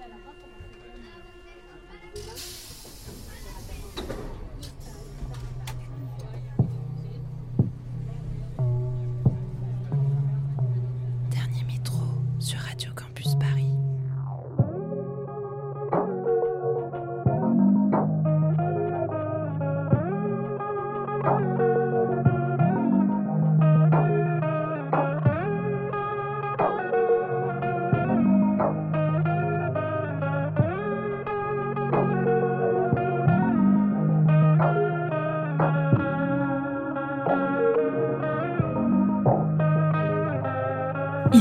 Gracias.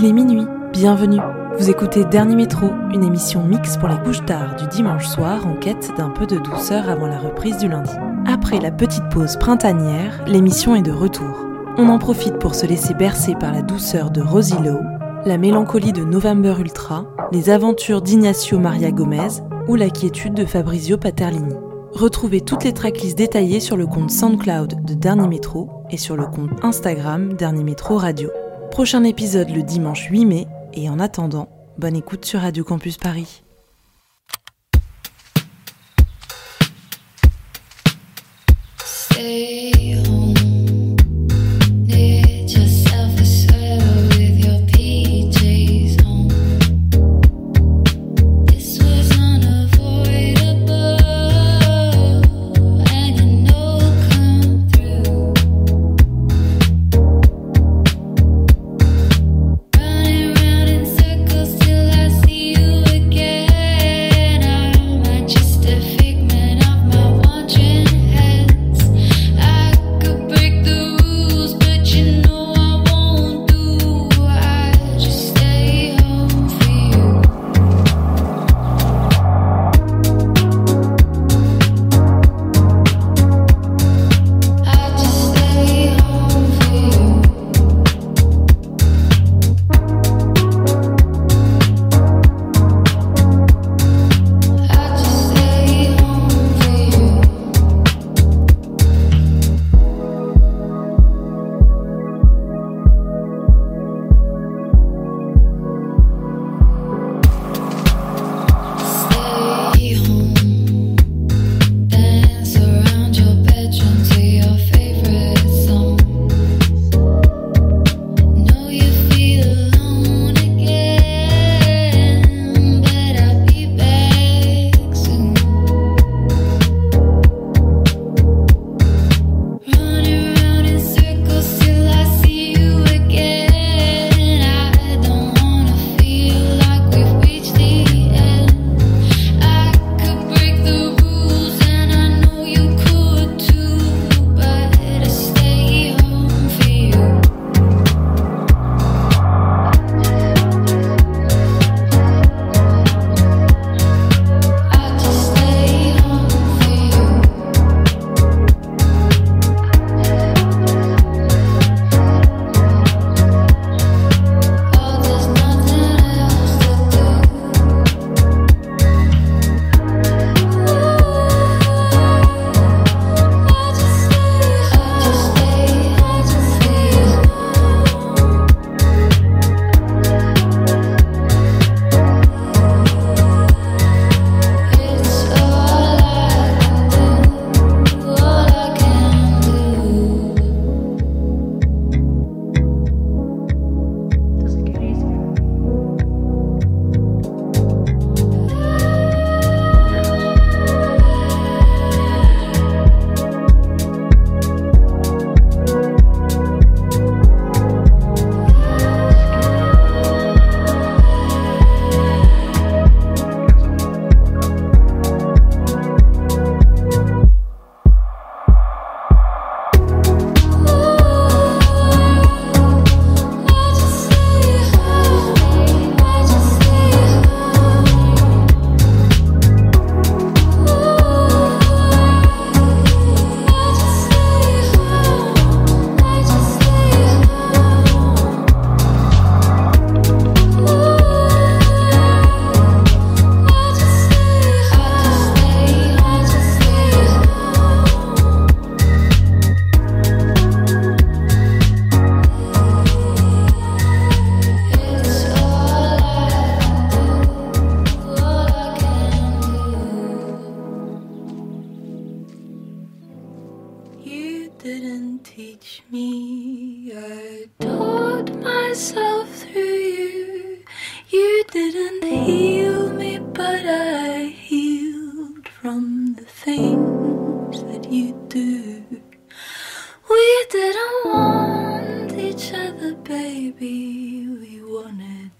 Il est minuit, bienvenue. Vous écoutez Dernier Métro, une émission mix pour les couches tard du dimanche soir en quête d'un peu de douceur avant la reprise du lundi. Après la petite pause printanière, l'émission est de retour. On en profite pour se laisser bercer par la douceur de Rosie Lowe, la mélancolie de November Ultra, les aventures d'Ignacio Maria Gomez ou la quiétude de Fabrizio Paterlini. Retrouvez toutes les tracklists détaillées sur le compte SoundCloud de Dernier Métro et sur le compte Instagram Dernier Métro Radio. Prochain épisode le dimanche 8 mai et en attendant, bonne écoute sur Radio Campus Paris.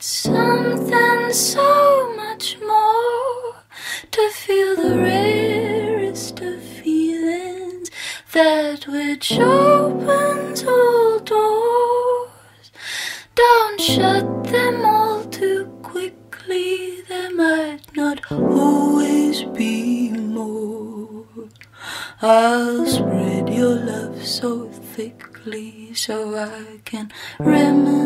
something so much more to feel the rarest of feelings that which opens all doors. Don't shut them all too quickly, there might not always be more. I'll spread your love so thickly so I can remember.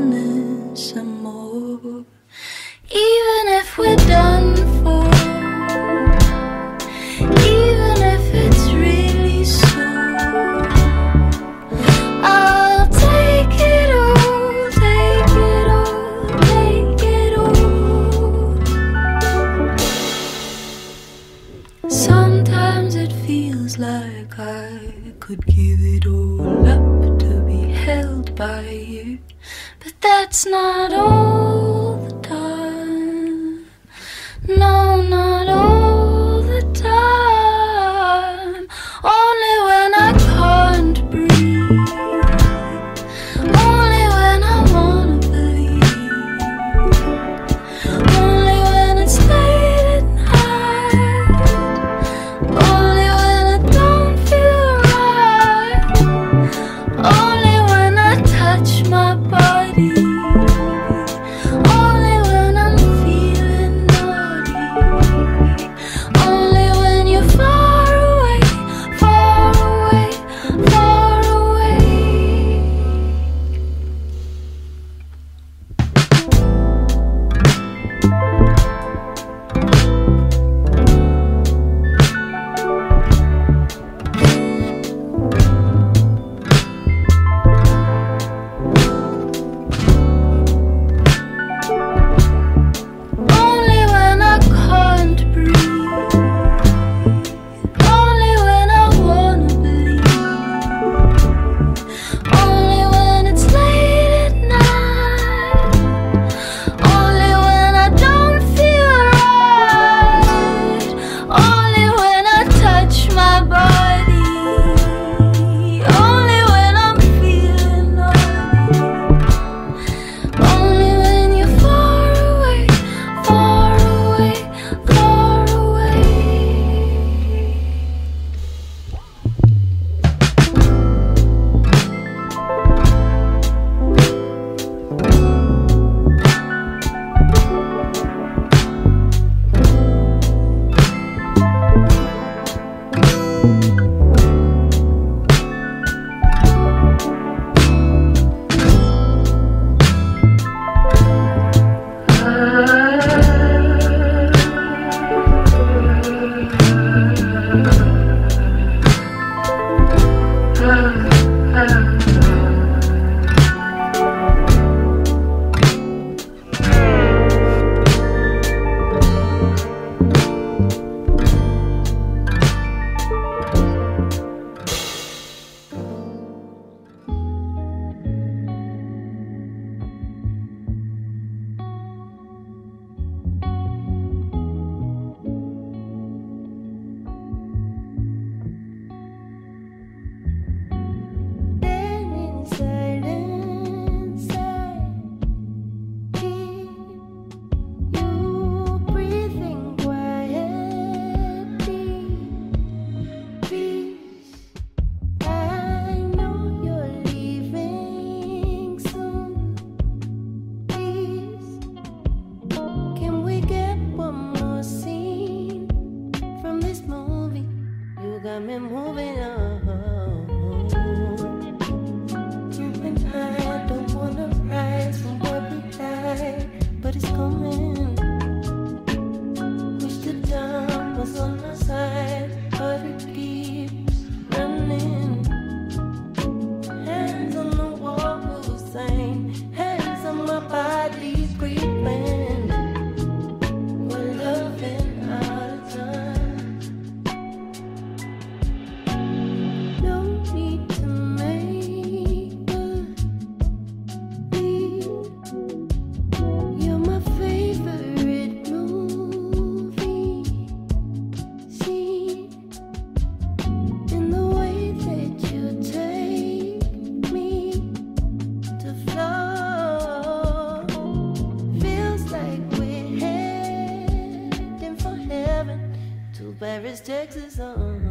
Texas. Uh,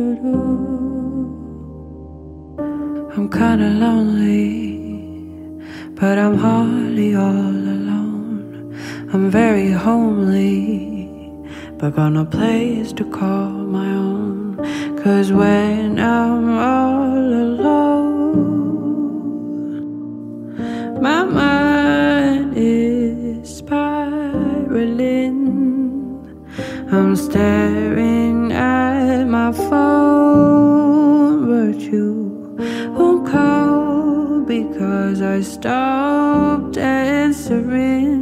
I'm kinda lonely, but I'm hardly all alone. I'm very homely, but got no place to call my own. Cause when I'm all alone, my mind is spiraling. I'm staring. I stopped answering.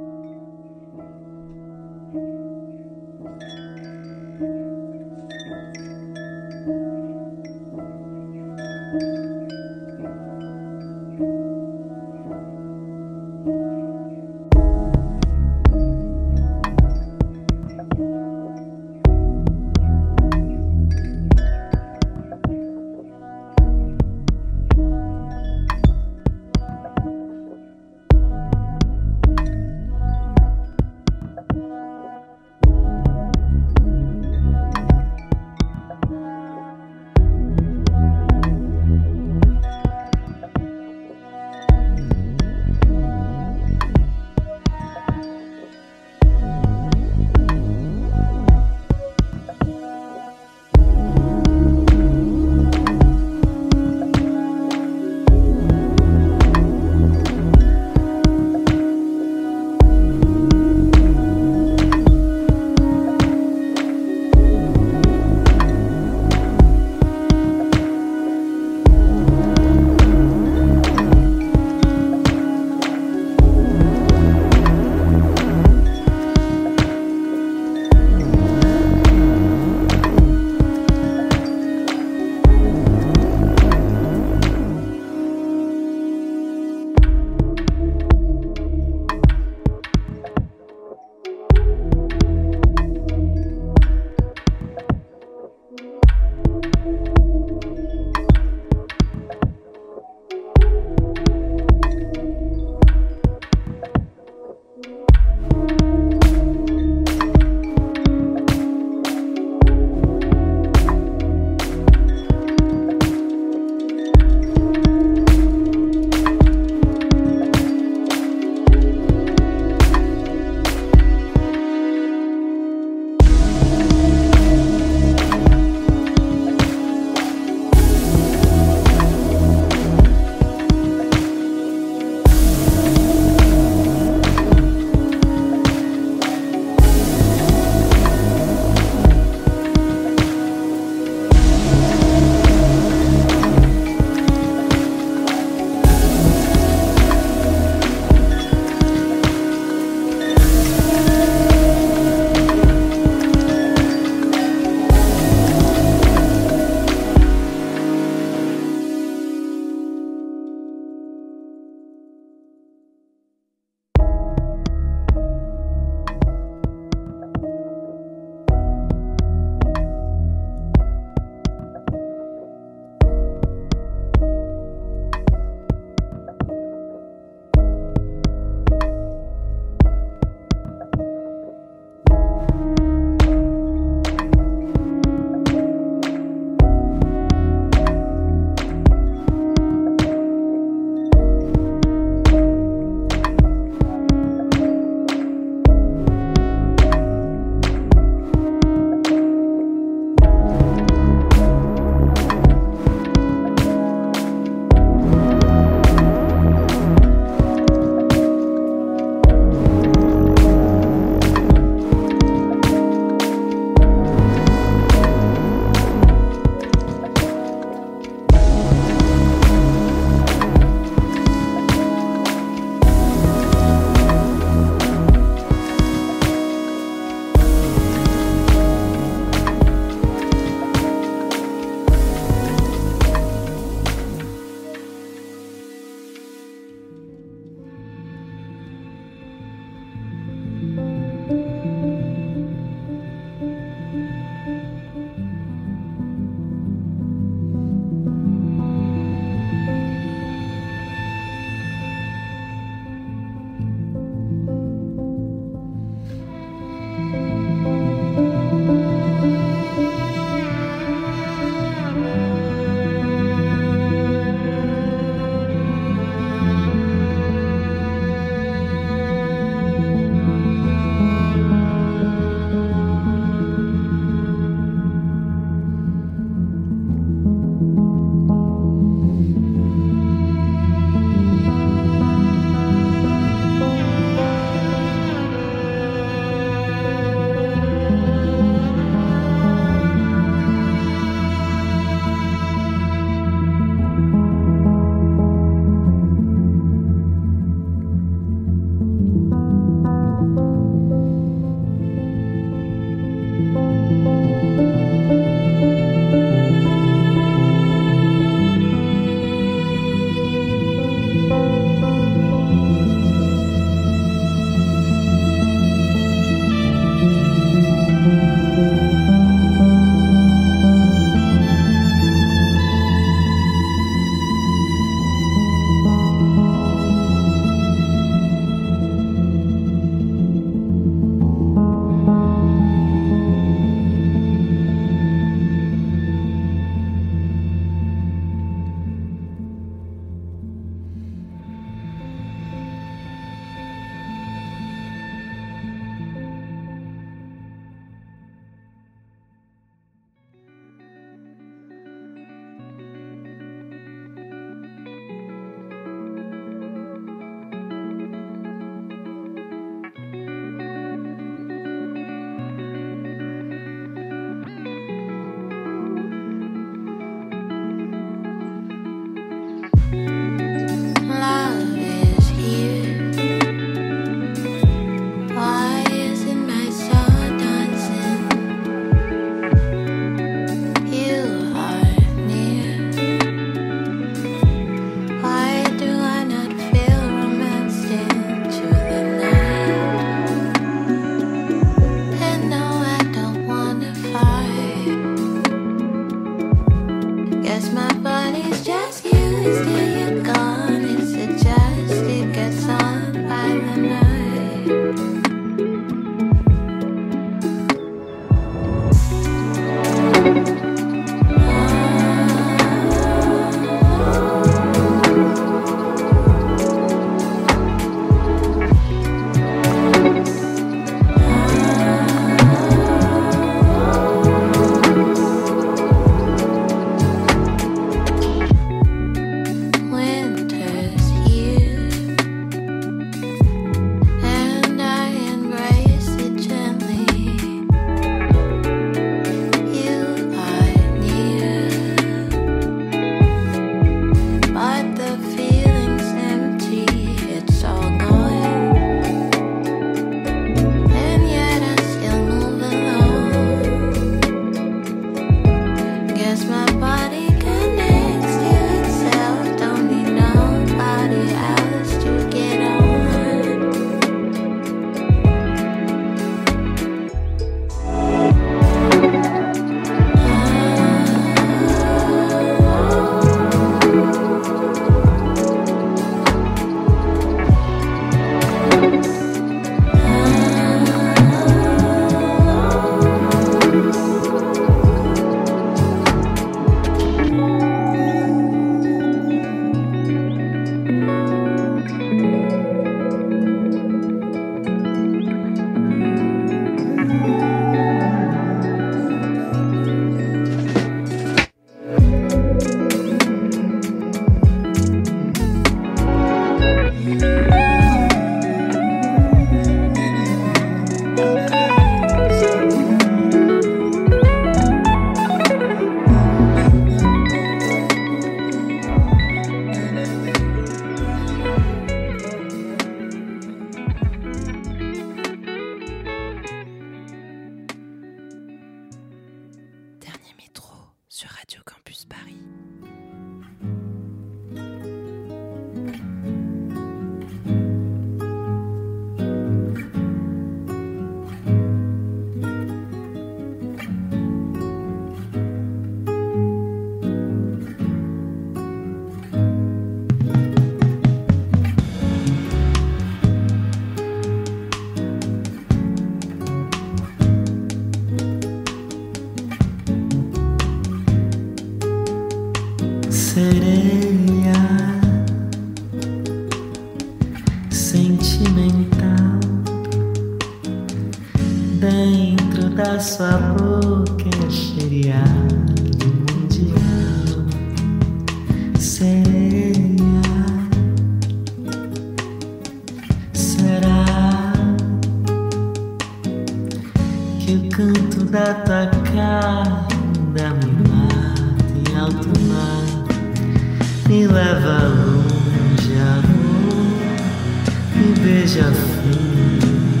seja fim,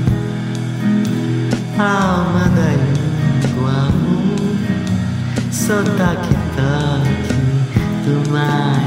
alma da língua, Santa que toque do mar.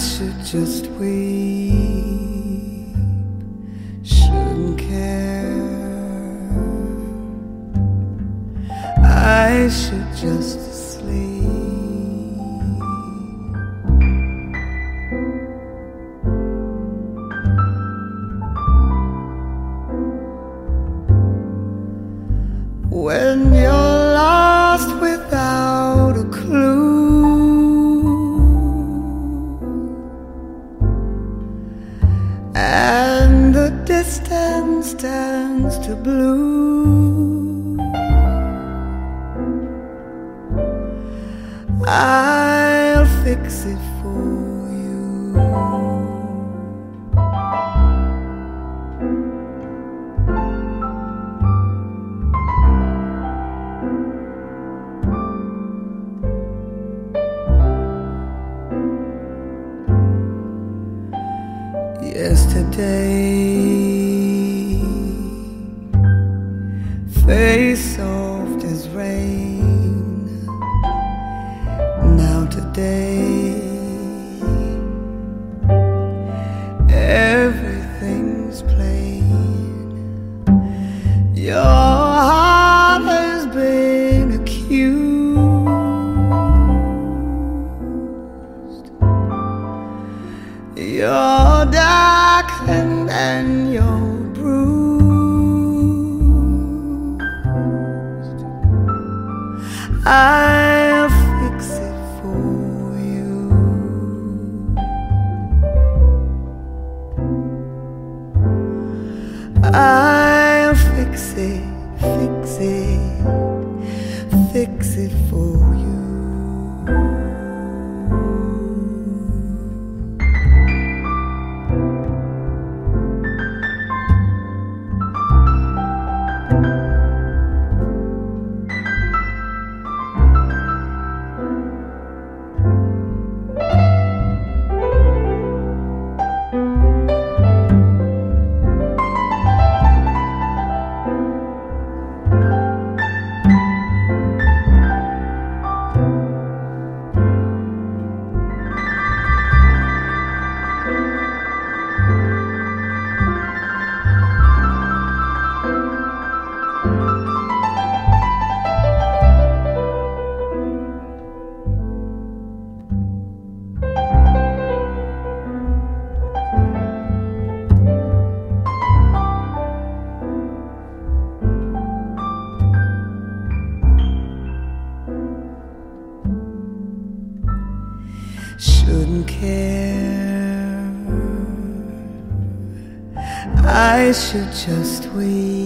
should just weep, shouldn't care. I should just sleep. When you're to blue. I should just wait.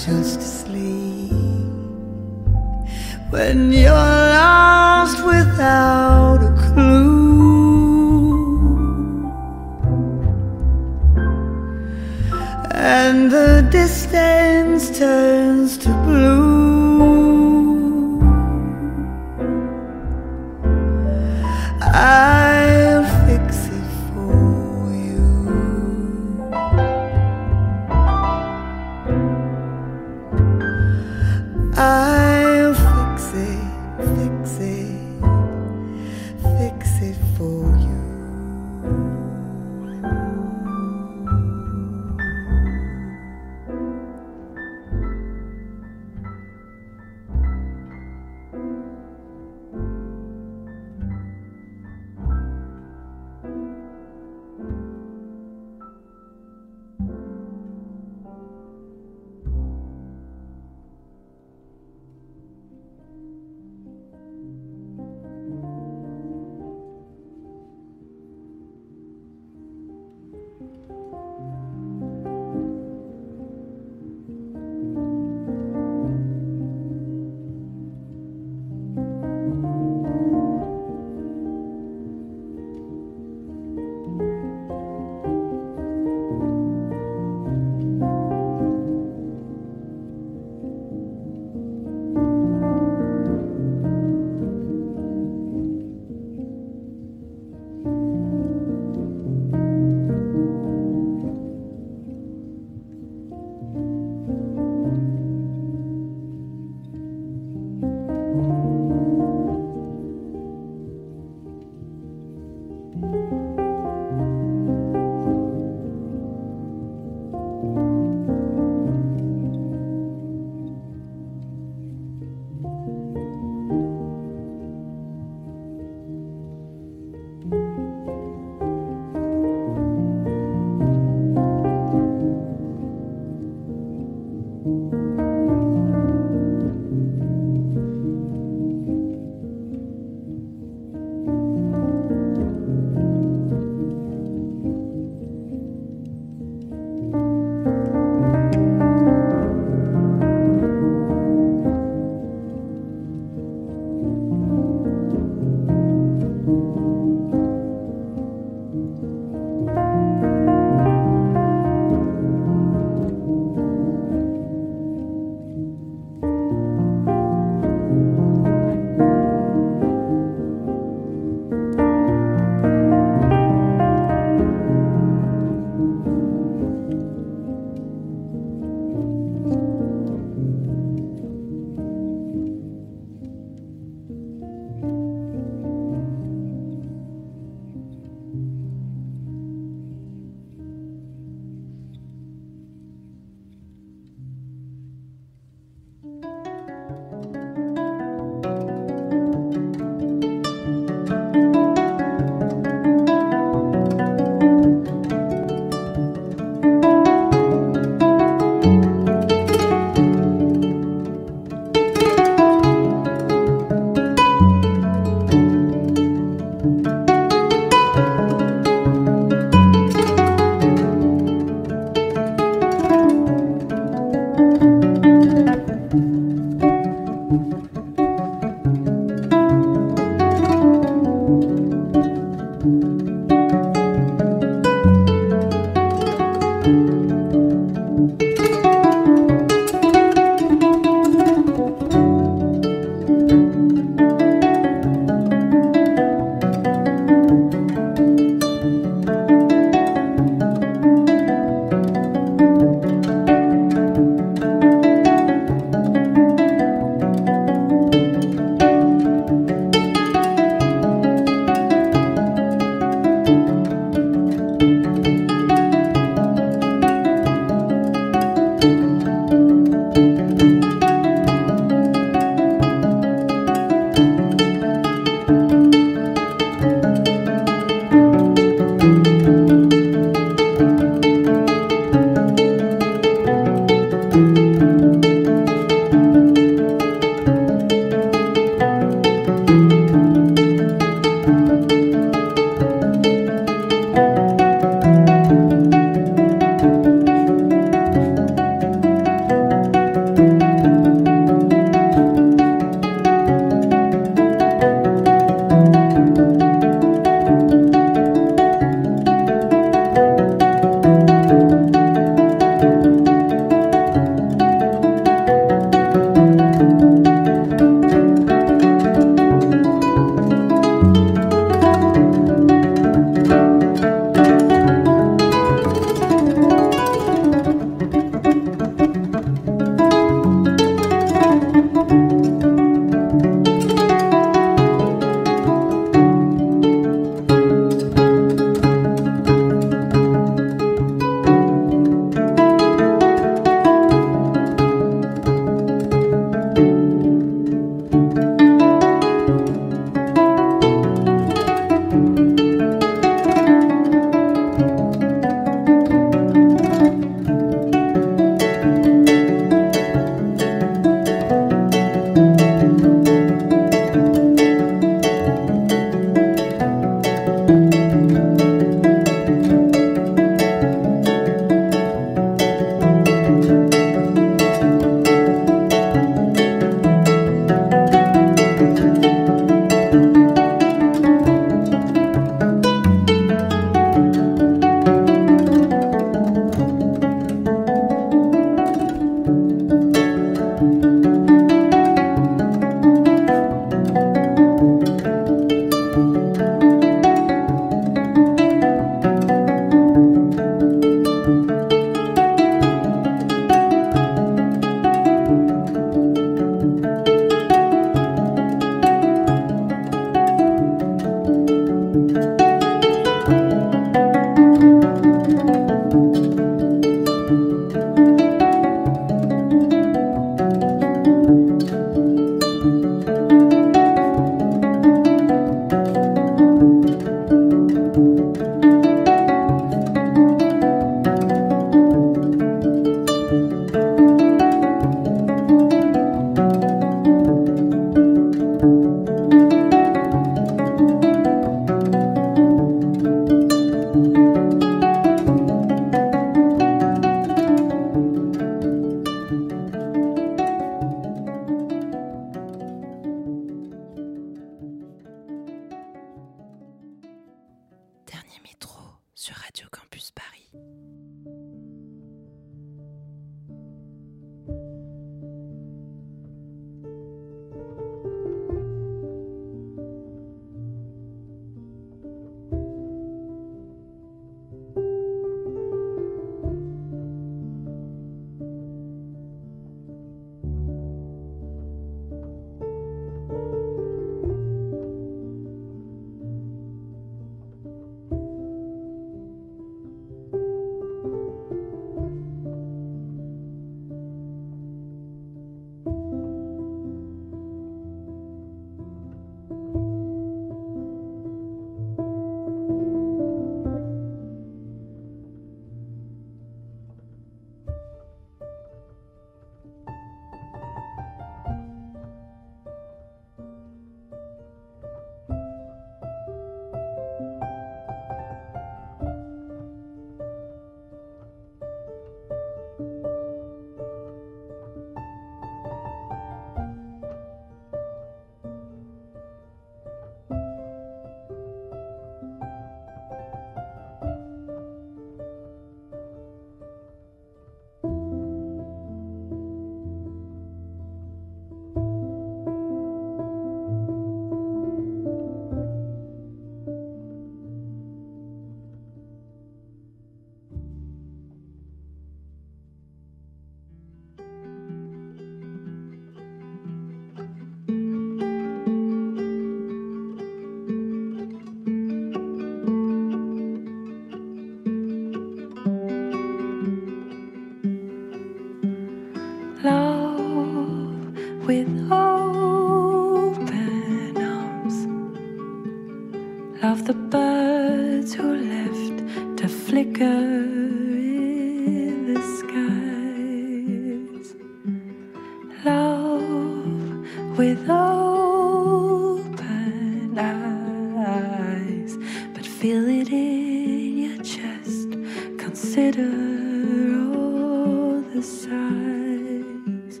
Consider all the sighs.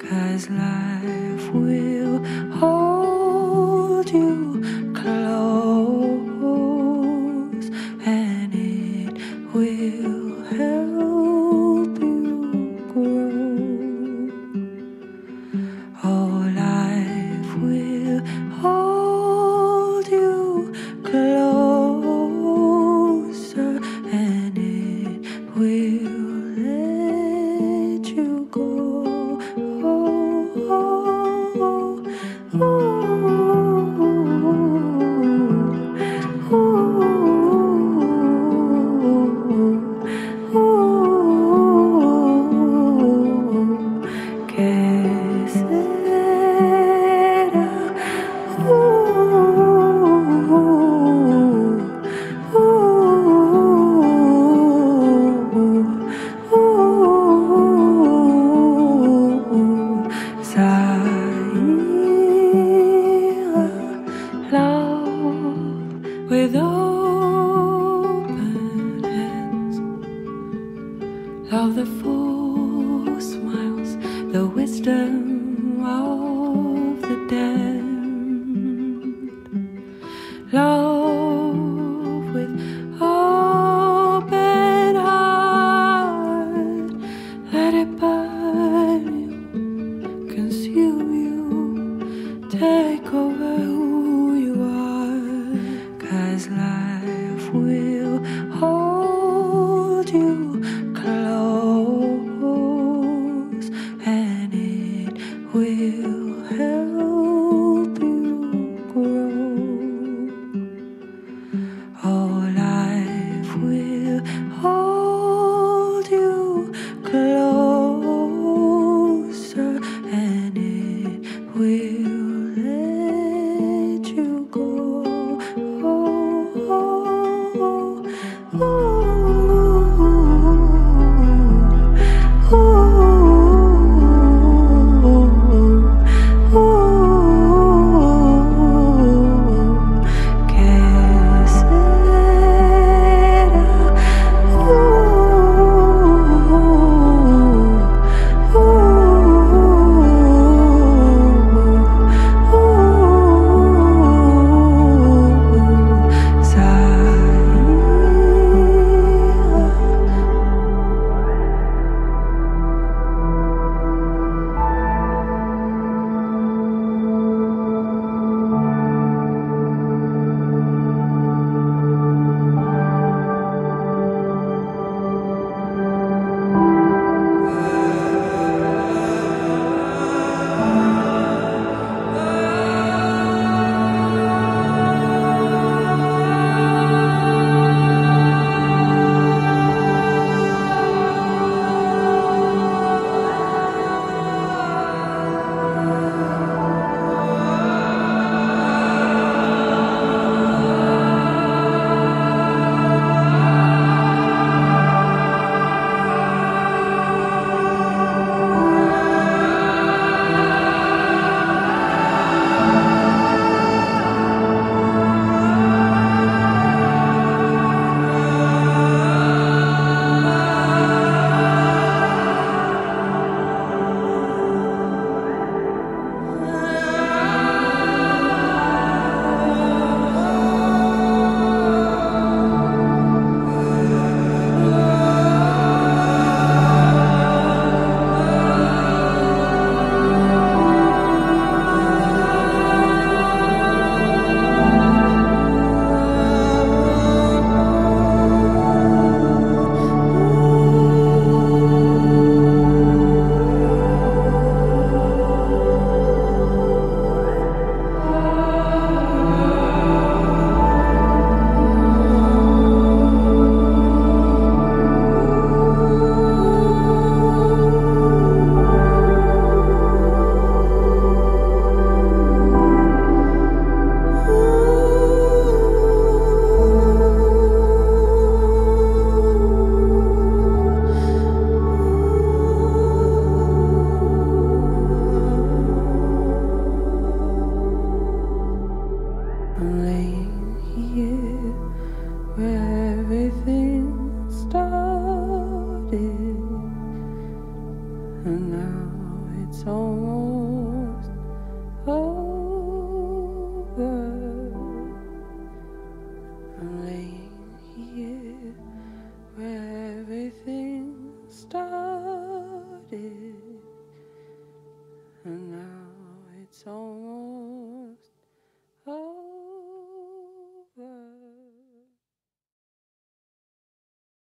Cause life will hold